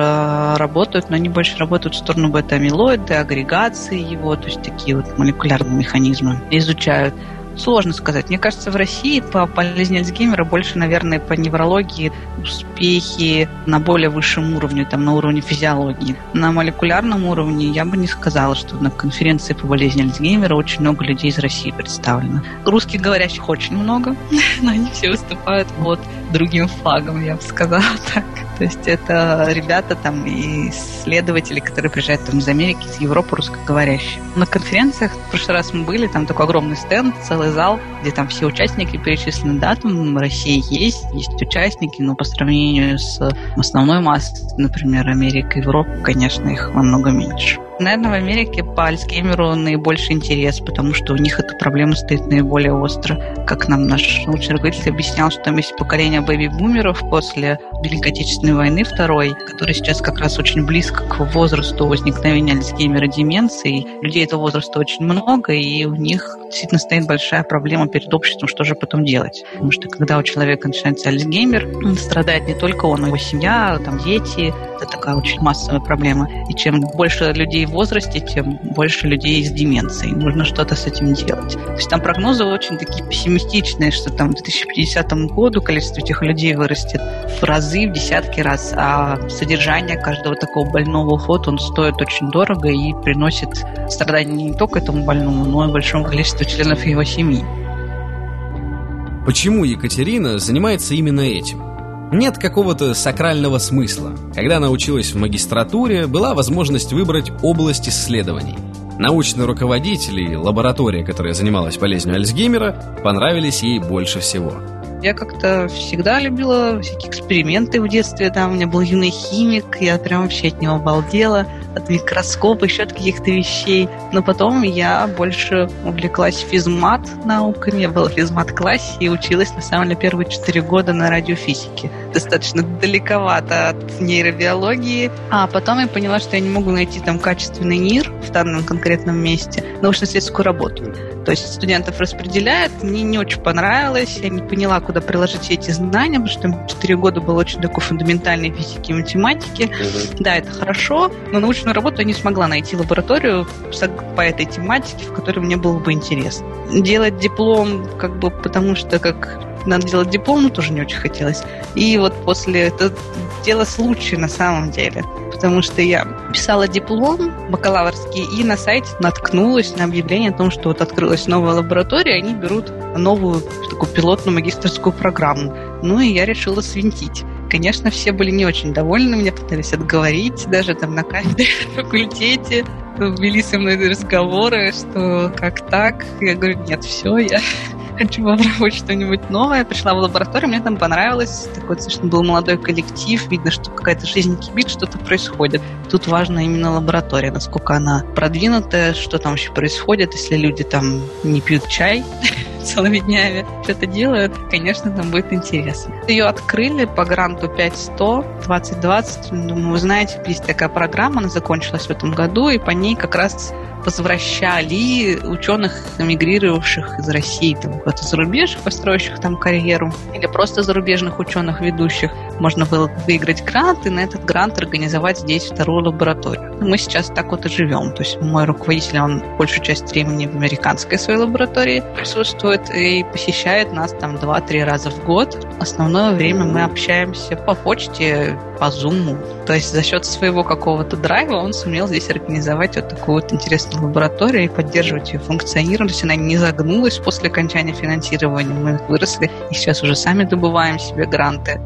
работают, но они больше работают в сторону бета-амилоида, агрегации его, то есть такие вот молекулярные механизмы изучают. Сложно сказать. Мне кажется, в России по болезни Альцгеймера больше, наверное, по неврологии успехи на более высшем уровне, там, на уровне физиологии. На молекулярном уровне я бы не сказала, что на конференции по болезни Альцгеймера очень много людей из России представлено. Русских говорящих очень много, но они все выступают под другим флагом, я бы сказала так. То есть это ребята там и исследователи, которые приезжают там из Америки, из Европы русскоговорящие. На конференциях в прошлый раз мы были, там такой огромный стенд, целый зал, где там все участники перечислены, да, там Россия есть, есть участники, но по сравнению с основной массой, например, Америка, Европа, конечно, их намного меньше. Наверное, в Америке по Альцгеймеру наибольший интерес, потому что у них эта проблема стоит наиболее остро. Как нам наш научный руководитель объяснял, что там есть поколение бэби-бумеров после Великой Отечественной войны второй, которые сейчас как раз очень близко к возрасту возникновения Альцгеймера деменции. Людей этого возраста очень много, и у них действительно стоит большая проблема перед обществом, что же потом делать. Потому что когда у человека начинается Альцгеймер, страдает не только он, и его семья, там дети. Это такая очень массовая проблема. И чем больше людей возрасте, тем больше людей с деменцией. Нужно что-то с этим делать. То есть там прогнозы очень такие пессимистичные, что там к 2050 году количество этих людей вырастет в разы, в десятки раз, а содержание каждого такого больного уход, он стоит очень дорого и приносит страдания не только этому больному, но и большому количеству членов его семьи. Почему Екатерина занимается именно этим? Нет какого-то сакрального смысла. Когда она училась в магистратуре, была возможность выбрать область исследований. Научный руководитель и лаборатория, которая занималась болезнью Альцгеймера, понравились ей больше всего. Я как-то всегда любила всякие эксперименты в детстве. Там у меня был юный химик, я прям вообще от него обалдела. От микроскопа, еще от каких-то вещей. Но потом я больше увлеклась физмат науками. Я была в физмат-классе и училась, на самом деле, первые четыре года на радиофизике. Достаточно далековато от нейробиологии. А потом я поняла, что я не могу найти там качественный НИР в данном конкретном месте. Научно-исследовательскую работу. То есть студентов распределяют. Мне не очень понравилось. Я не поняла, куда приложить все эти знания, потому что 4 года было очень такой фундаментальной физики и математики. Uh-huh. Да, это хорошо, но научную работу я не смогла найти лабораторию по этой тематике, в которой мне было бы интересно. Делать диплом, как бы, потому что как надо делать диплом, но тоже не очень хотелось. И вот после это дело случая на самом деле. Потому что я писала диплом бакалаврский и на сайте наткнулась на объявление о том, что вот открылась новая лаборатория, они берут новую такую пилотную магистрскую программу. Ну и я решила свинтить. Конечно, все были не очень довольны, меня пытались отговорить, даже там на кафедре, на факультете вели со мной разговоры, что как так? Я говорю, нет, все, я хочу попробовать что-нибудь новое. Пришла в лабораторию, мне там понравилось. Такой достаточно был молодой коллектив. Видно, что какая-то жизнь кипит, что-то происходит. Тут важна именно лаборатория, насколько она продвинутая, что там вообще происходит, если люди там не пьют чай целыми днями, что-то делают, конечно, там будет интересно. Ее открыли по гранту 5100 2020. Думаю, вы знаете, есть такая программа, она закончилась в этом году, и по ней как раз возвращали ученых, эмигрировавших из России, там, куда-то за рубеж, построивших там карьеру, или просто зарубежных ученых ведущих, можно было выиграть грант и на этот грант организовать здесь вторую лабораторию. Мы сейчас так вот и живем. То есть мой руководитель, он большую часть времени в американской своей лаборатории присутствует и посещает нас там 2-3 раза в год. Основное время мы общаемся по почте, по Zoom. То есть за счет своего какого-то драйва он сумел здесь организовать вот такую вот интересную лабораторию и поддерживать ее есть она не загнулась после окончания финансирования. Мы выросли и сейчас уже сами добываем себе гранты.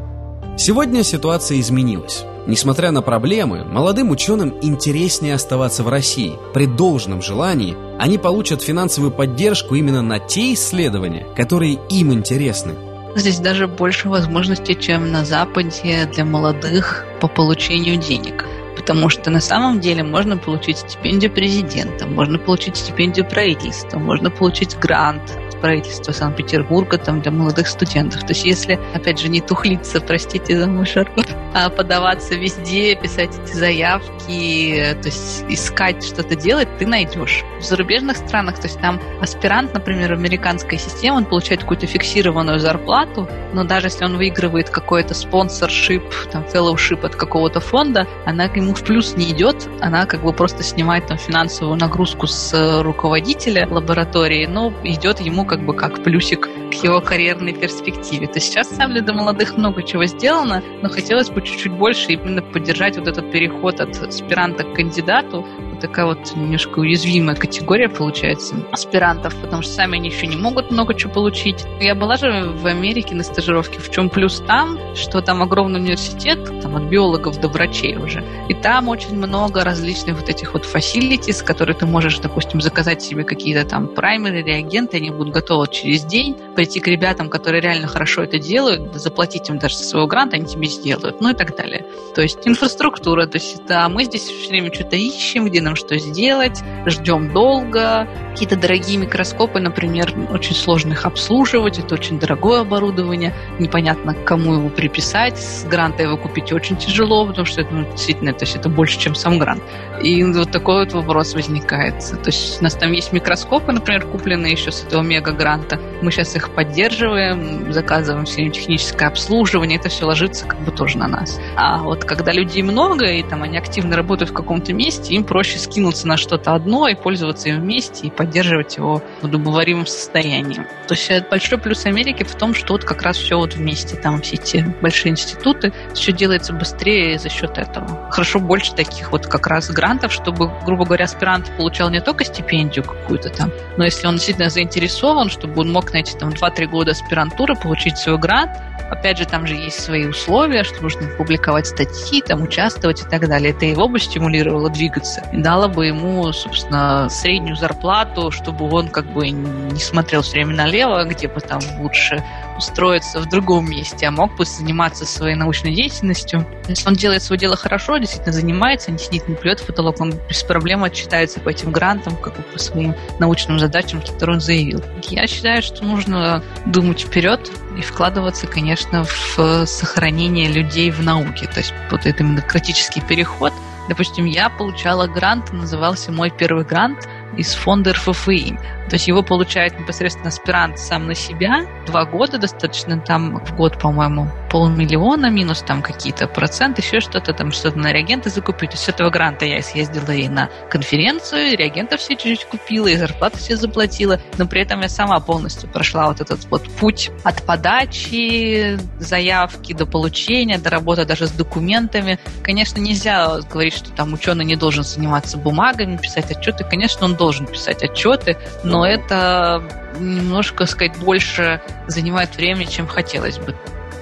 Сегодня ситуация изменилась. Несмотря на проблемы, молодым ученым интереснее оставаться в России. При должном желании они получат финансовую поддержку именно на те исследования, которые им интересны. Здесь даже больше возможностей, чем на Западе для молодых по получению денег. Потому что на самом деле можно получить стипендию президента, можно получить стипендию правительства, можно получить грант правительства Санкт-Петербурга там, для молодых студентов. То есть если, опять же, не тухлиться, простите за мой жаргон, а подаваться везде, писать эти заявки, то есть искать что-то делать, ты найдешь. В зарубежных странах, то есть там аспирант, например, американская система, он получает какую-то фиксированную зарплату, но даже если он выигрывает какой-то спонсоршип, там, фellowship от какого-то фонда, она ему в плюс не идет, она как бы просто снимает там финансовую нагрузку с руководителя лаборатории, но идет ему как бы как плюсик к его карьерной перспективе. То есть сейчас, деле, для молодых много чего сделано, но хотелось бы чуть-чуть больше именно поддержать вот этот переход от аспиранта к кандидату, такая вот немножко уязвимая категория получается аспирантов, потому что сами они еще не могут много чего получить. Я была же в Америке на стажировке. В чем плюс там, что там огромный университет, там от биологов до врачей уже. И там очень много различных вот этих вот facilities, которые ты можешь, допустим, заказать себе какие-то там праймеры, реагенты, они будут готовы через день, прийти к ребятам, которые реально хорошо это делают, заплатить им даже со своего гранта, они тебе сделают, ну и так далее. То есть инфраструктура, то есть да, мы здесь все время что-то ищем, где нам что сделать, ждем долго. Какие-то дорогие микроскопы, например, очень сложно их обслуживать, это очень дорогое оборудование, непонятно, кому его приписать, с гранта его купить очень тяжело, потому что это ну, действительно, то есть это больше, чем сам грант. И вот такой вот вопрос возникает. То есть у нас там есть микроскопы, например, купленные еще с этого мега-гранта. Мы сейчас их поддерживаем, заказываем все техническое обслуживание, это все ложится как бы тоже на нас. А вот когда людей много, и там они активно работают в каком-то месте, им проще скинуться на что-то одно и пользоваться им вместе и поддерживать его в удобоваримом состоянии. То есть это большой плюс Америки в том, что вот как раз все вот вместе, там все эти большие институты, все делается быстрее за счет этого. Хорошо больше таких вот как раз грантов, чтобы, грубо говоря, аспирант получал не только стипендию какую-то там, но если он действительно заинтересован, чтобы он мог на эти там 2-3 года аспирантуры получить свой грант, Опять же, там же есть свои условия, что нужно публиковать статьи, там участвовать и так далее. Это его бы стимулировало двигаться. Дало бы ему, собственно, среднюю зарплату, чтобы он как бы не смотрел все время налево, где бы там лучше устроиться в другом месте, а мог бы заниматься своей научной деятельностью. Если он делает свое дело хорошо, действительно занимается, не сидит, не плюет в потолок, он без проблем отчитается по этим грантам, как бы по своим научным задачам, которые он заявил. Я считаю, что нужно думать вперед и вкладываться, конечно, в сохранение людей в науке. То есть вот этот именно критический переход. Допустим, я получала грант, назывался мой первый грант из фонда РФФИ. То есть его получает непосредственно аспирант сам на себя. Два года достаточно, там в год, по-моему, полмиллиона минус там какие-то проценты, еще что-то там, что-то на реагенты закупить. То есть с этого гранта я съездила и на конференцию, и реагентов все чуть-чуть купила, и зарплату все заплатила, но при этом я сама полностью прошла вот этот вот путь от подачи заявки до получения, до работы даже с документами. Конечно, нельзя говорить, что там ученый не должен заниматься бумагами, писать отчеты. Конечно, он должен писать отчеты, но это немножко, сказать, больше занимает времени, чем хотелось бы.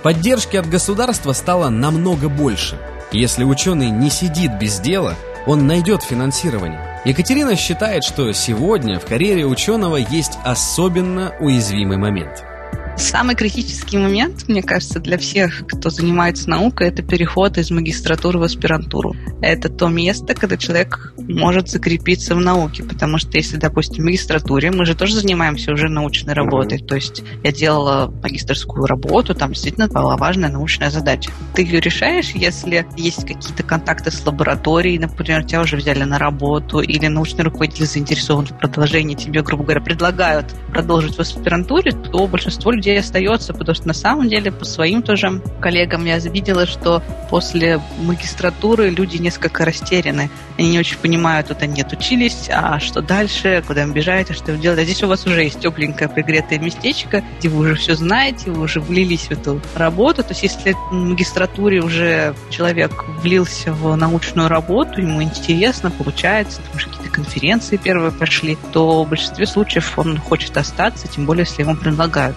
Поддержки от государства стало намного больше. Если ученый не сидит без дела, он найдет финансирование. Екатерина считает, что сегодня в карьере ученого есть особенно уязвимый момент – Самый критический момент, мне кажется, для всех, кто занимается наукой, это переход из магистратуры в аспирантуру. Это то место, когда человек может закрепиться в науке, потому что если, допустим, в магистратуре, мы же тоже занимаемся уже научной работой, то есть я делала магистрскую работу, там действительно была важная научная задача. Ты ее решаешь, если есть какие-то контакты с лабораторией, например, тебя уже взяли на работу, или научный руководитель заинтересован в продолжении, тебе, грубо говоря, предлагают продолжить в аспирантуре, то большинство людей людей остается, потому что на самом деле по своим тоже коллегам я видела, что после магистратуры люди несколько растеряны. Они не очень понимают, вот они отучились, а что дальше, куда им бежать, а что им делать. А здесь у вас уже есть тепленькое пригретое местечко, где вы уже все знаете, вы уже влились в эту работу. То есть если в магистратуре уже человек влился в научную работу, ему интересно, получается, там уже какие-то конференции первые прошли, то в большинстве случаев он хочет остаться, тем более, если ему предлагают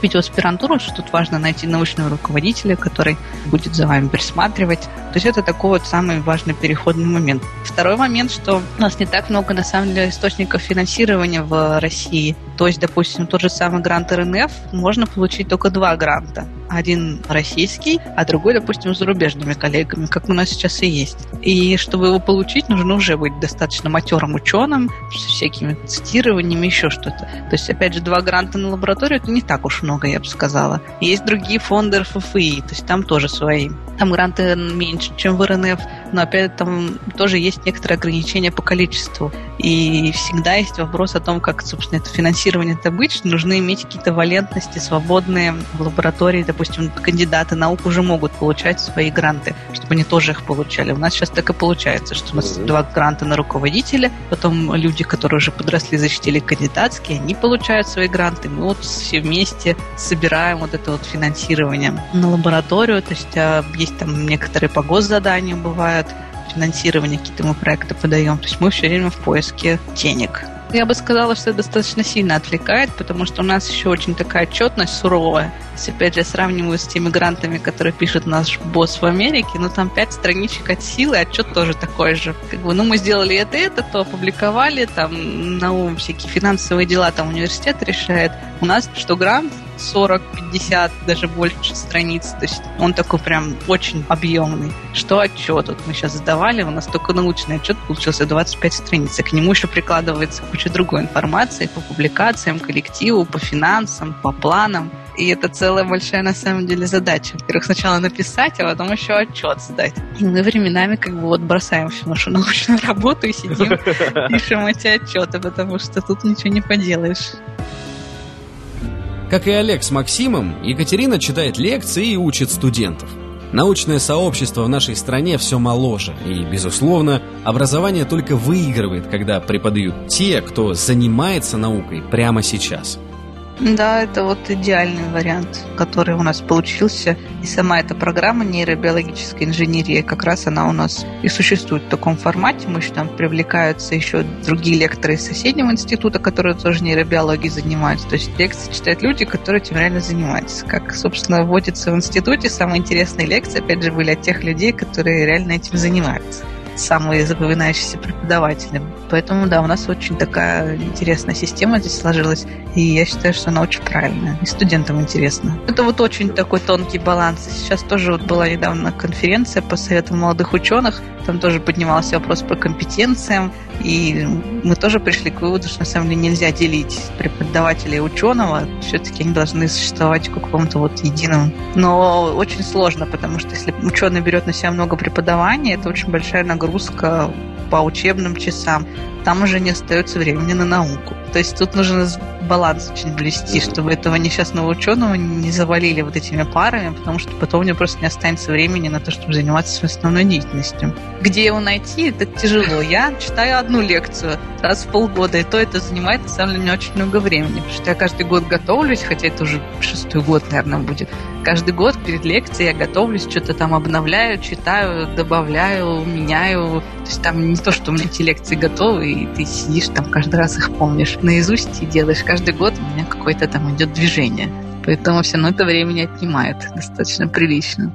поступить в аспирантуру, что тут важно найти научного руководителя, который будет за вами присматривать. То есть это такой вот самый важный переходный момент. Второй момент, что у нас не так много, на самом деле, источников финансирования в России. То есть, допустим, тот же самый грант РНФ можно получить только два гранта. Один российский, а другой, допустим, с зарубежными коллегами, как у нас сейчас и есть. И чтобы его получить, нужно уже быть достаточно матерым ученым, с всякими цитированиями, еще что-то. То есть, опять же, два гранта на лабораторию это не так уж много, я бы сказала. Есть другие фонды РФФИ, то есть там тоже свои. Там гранты меньше, чем в РНФ, но опять там тоже есть некоторые ограничения по количеству. И всегда есть вопрос о том, как, собственно, это финансирование это быть. Нужно иметь какие-то валентности, свободные в лаборатории, допустим, кандидаты наук уже могут получать свои гранты, чтобы они тоже их получали. У нас сейчас так и получается, что у нас mm-hmm. два гранта на руководителя, потом люди, которые уже подросли, защитили кандидатские, они получают свои гранты. Мы вот все вместе собираем вот это вот финансирование на лабораторию. То есть а, есть там некоторые по госзаданию бывают, финансирование какие-то мы проекты подаем. То есть мы все время в поиске денег. Я бы сказала, что это достаточно сильно отвлекает, потому что у нас еще очень такая отчетность суровая. Если, опять же, сравниваю с теми грантами, которые пишет наш босс в Америке, ну, там пять страничек от силы, отчет тоже такой же. Как бы, ну, мы сделали это, это, то опубликовали, там, на всякие финансовые дела там университет решает. У нас что грант, 40, 50, даже больше страниц. То есть он такой прям очень объемный. Что отчет? Вот мы сейчас сдавали, у нас только научный отчет получился 25 страниц. И к нему еще прикладывается куча другой информации по публикациям, коллективу, по финансам, по планам. И это целая большая на самом деле задача. Во-первых, сначала написать, а потом еще отчет сдать. И мы временами как бы вот бросаем всю нашу научную работу и сидим, пишем эти отчеты, потому что тут ничего не поделаешь. Как и Олег с Максимом, Екатерина читает лекции и учит студентов. Научное сообщество в нашей стране все моложе, и, безусловно, образование только выигрывает, когда преподают те, кто занимается наукой прямо сейчас – да, это вот идеальный вариант, который у нас получился. И сама эта программа нейробиологической инженерии, как раз она у нас и существует в таком формате. Мы там привлекаются еще другие лекторы из соседнего института, которые тоже нейробиологией занимаются. То есть лекции читают люди, которые этим реально занимаются. Как, собственно, вводится в институте, самые интересные лекции, опять же, были от тех людей, которые реально этим занимаются самые запоминающиеся преподаватели. Поэтому, да, у нас очень такая интересная система здесь сложилась, и я считаю, что она очень правильная, и студентам интересно. Это вот очень такой тонкий баланс. Сейчас тоже вот была недавно конференция по советам молодых ученых, там тоже поднимался вопрос по компетенциям, и мы тоже пришли к выводу, что на самом деле нельзя делить преподавателя и ученого, все-таки они должны существовать в каком-то вот едином. Но очень сложно, потому что если ученый берет на себя много преподавания, это очень большая нагрузка по учебным часам там уже не остается времени на науку. То есть тут нужно баланс очень блести, чтобы этого несчастного ученого не завалили вот этими парами, потому что потом у него просто не останется времени на то, чтобы заниматься своей основной деятельностью. Где его найти, это тяжело. Я читаю одну лекцию раз в полгода, и то это занимает, на самом деле, не очень много времени, потому что я каждый год готовлюсь, хотя это уже шестой год, наверное, будет. Каждый год перед лекцией я готовлюсь, что-то там обновляю, читаю, добавляю, меняю. То есть там не то, что у меня эти лекции готовы, и ты сидишь там каждый раз их помнишь наизусть и делаешь. Каждый год у меня какое-то там идет движение. Поэтому все равно это времени отнимает достаточно прилично.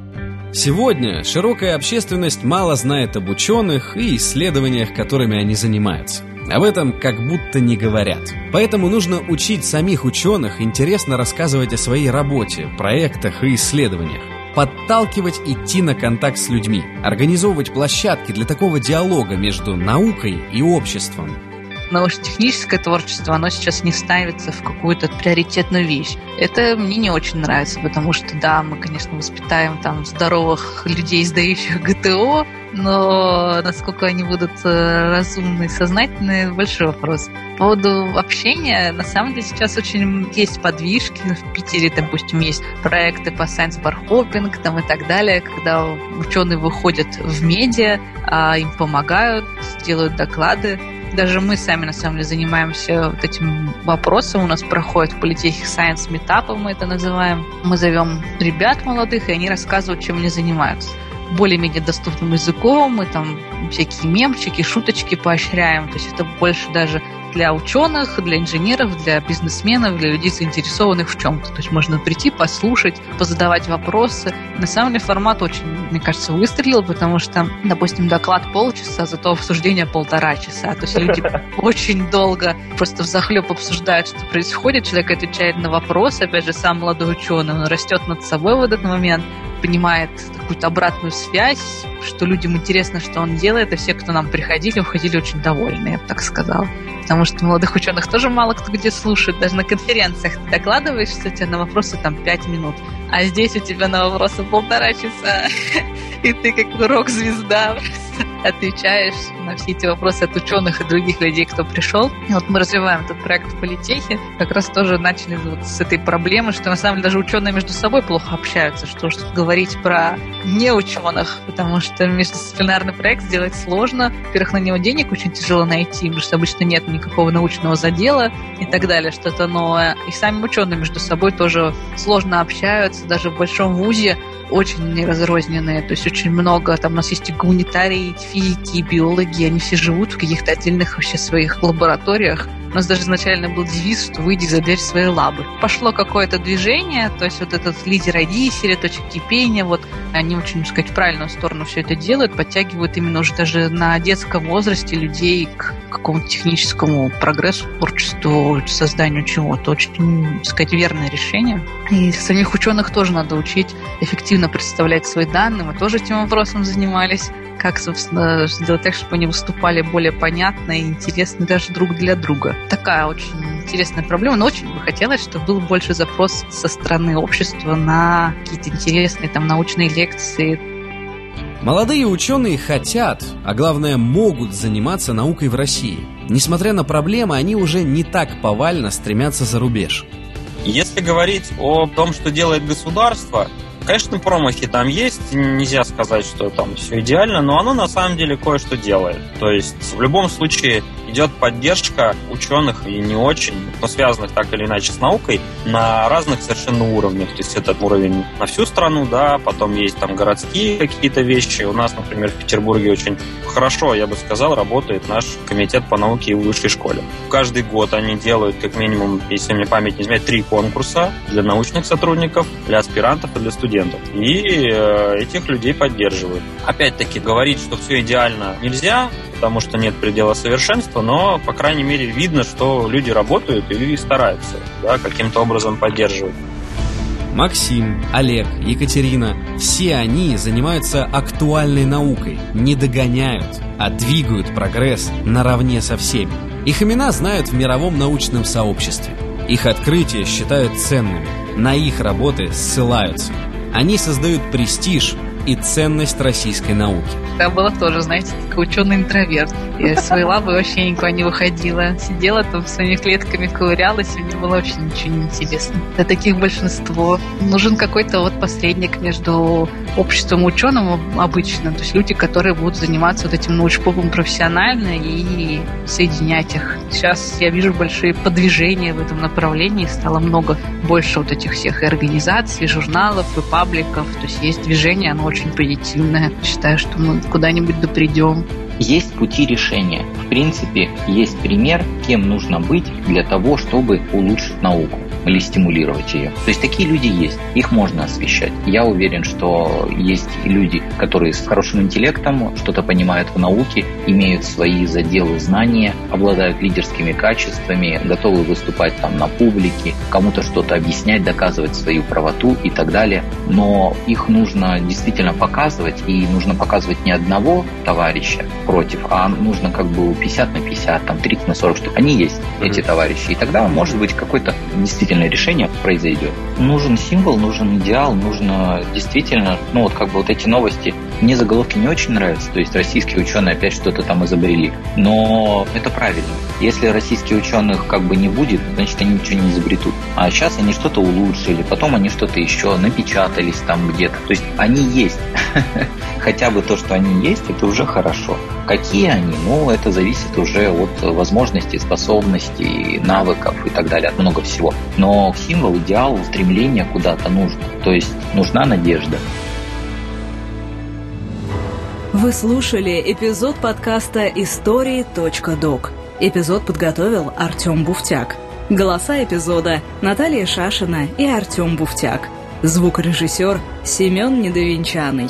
Сегодня широкая общественность мало знает об ученых и исследованиях, которыми они занимаются. Об этом как будто не говорят. Поэтому нужно учить самих ученых интересно рассказывать о своей работе, проектах и исследованиях подталкивать идти на контакт с людьми, организовывать площадки для такого диалога между наукой и обществом. Научно-техническое творчество, оно сейчас не ставится в какую-то приоритетную вещь. Это мне не очень нравится, потому что, да, мы, конечно, воспитаем там здоровых людей, сдающих ГТО, но насколько они будут э, разумны и сознательны, большой вопрос. По поводу общения, на самом деле сейчас очень есть подвижки. В Питере, допустим, есть проекты по science bar hopping там и так далее, когда ученые выходят в медиа, а им помогают, делают доклады. Даже мы сами, на самом деле, занимаемся вот этим вопросом. У нас проходит в политехе Science Meetup, мы это называем. Мы зовем ребят молодых, и они рассказывают, чем они занимаются более-менее доступным языком, мы там всякие мемчики, шуточки поощряем, то есть это больше даже для ученых, для инженеров, для бизнесменов, для людей, заинтересованных в чем-то. То есть можно прийти, послушать, позадавать вопросы. На самом деле формат очень, мне кажется, выстрелил, потому что, допустим, доклад полчаса, зато обсуждение полтора часа. То есть люди очень долго просто в захлеб обсуждают, что происходит. Человек отвечает на вопросы. Опять же, сам молодой ученый, он растет над собой в этот момент понимает какую-то обратную связь, что людям интересно, что он делает, и все, кто нам приходили, уходили очень довольны, я бы так сказала. Потому что молодых ученых тоже мало кто где слушает. Даже на конференциях ты докладываешься, у тебя на вопросы там пять минут. А здесь у тебя на вопросы полтора часа. И ты как рок-звезда отвечаешь на все эти вопросы от ученых и других людей, кто пришел. И вот мы развиваем этот проект в политехе. Как раз тоже начали вот с этой проблемы, что на самом деле даже ученые между собой плохо общаются, что уж говорить про неученых, потому что междисциплинарный проект сделать сложно. Во-первых, на него денег очень тяжело найти, потому что обычно нет никакого научного задела и так далее, что-то новое. И сами ученые между собой тоже сложно общаются, даже в большом вузе очень разрозненные, то есть очень много, там у нас есть и гуманитарии, физики, и биологи, они все живут в каких-то отдельных вообще своих лабораториях, у нас даже изначально был девиз, что выйди за дверь своей лабы. Пошло какое-то движение, то есть вот этот лидер серия точек кипения, вот они очень, так сказать, в правильную сторону все это делают, подтягивают именно уже даже на детском возрасте людей к какому-то техническому прогрессу, творчеству, созданию чего-то. Очень, так сказать, верное решение. И самих ученых тоже надо учить эффективно представлять свои данные. Мы тоже этим вопросом занимались как, собственно, сделать так, чтобы они выступали более понятно и интересно даже друг для друга. Такая очень интересная проблема, но очень бы хотелось, чтобы был больше запрос со стороны общества на какие-то интересные там научные лекции, Молодые ученые хотят, а главное могут заниматься наукой в России. Несмотря на проблемы, они уже не так повально стремятся за рубеж. Если говорить о том, что делает государство, Конечно, промахи там есть, нельзя сказать, что там все идеально, но оно на самом деле кое-что делает. То есть в любом случае идет поддержка ученых и не очень, но связанных так или иначе с наукой, на разных совершенно уровнях. То есть этот уровень на всю страну, да, потом есть там городские какие-то вещи. У нас, например, в Петербурге очень хорошо, я бы сказал, работает наш комитет по науке и высшей школе. Каждый год они делают как минимум, если мне память не изменяет, три конкурса для научных сотрудников, для аспирантов и для студентов. И э, этих людей поддерживают. Опять-таки, говорить, что все идеально нельзя, потому что нет предела совершенства, но, по крайней мере, видно, что люди работают и стараются да, каким-то образом поддерживать. Максим, Олег, Екатерина – все они занимаются актуальной наукой, не догоняют, а двигают прогресс наравне со всеми. Их имена знают в мировом научном сообществе. Их открытия считают ценными, на их работы ссылаются. Они создают престиж и ценность российской науки. Я была тоже, знаете, такой ученый-интроверт. Я из своей лабы вообще никуда не выходила. Сидела там своими клетками ковырялась, и мне было вообще ничего не интересно. Для таких большинство. Нужен какой-то вот посредник между обществом ученым обычно. То есть люди, которые будут заниматься вот этим научпопом профессионально и соединять их. Сейчас я вижу большие подвижения в этом направлении. Стало много больше вот этих всех и организаций, и журналов, и пабликов. То есть есть движение, оно очень позитивное. Считаю, что мы куда-нибудь допридем. Есть пути решения. В принципе, есть пример, кем нужно быть для того, чтобы улучшить науку. Или стимулировать ее. То есть такие люди есть, их можно освещать. Я уверен, что есть люди, которые с хорошим интеллектом, что-то понимают в науке, имеют свои заделы знания, обладают лидерскими качествами, готовы выступать там на публике, кому-то что-то объяснять, доказывать свою правоту и так далее. Но их нужно действительно показывать, и нужно показывать не одного товарища против, а нужно как бы 50 на 50, там 30 на 40, что они есть, эти товарищи. И тогда, может быть, какое-то действительное решение произойдет. Нужен символ, нужен идеал, нужно действительно, ну вот как бы вот эти новости, мне заголовки не очень нравятся, то есть российские ученые опять что-то там изобрели, но это правильно. Если российских ученых как бы не будет, значит они ничего не изобретут. А сейчас они что-то улучшили, потом они что-то еще напечатались там где-то. То есть они есть. Хотя бы то, что они есть, это уже хорошо. Какие они? Ну, это зависит уже от возможностей, способностей, навыков и так далее, от много всего. Но символ, идеал, стремление куда-то нужно. То есть нужна надежда. Вы слушали эпизод подкаста «Истории.док». Эпизод подготовил Артем Буфтяк. Голоса эпизода Наталья Шашина и Артем Буфтяк. Звукорежиссер Семен Недовинчаный.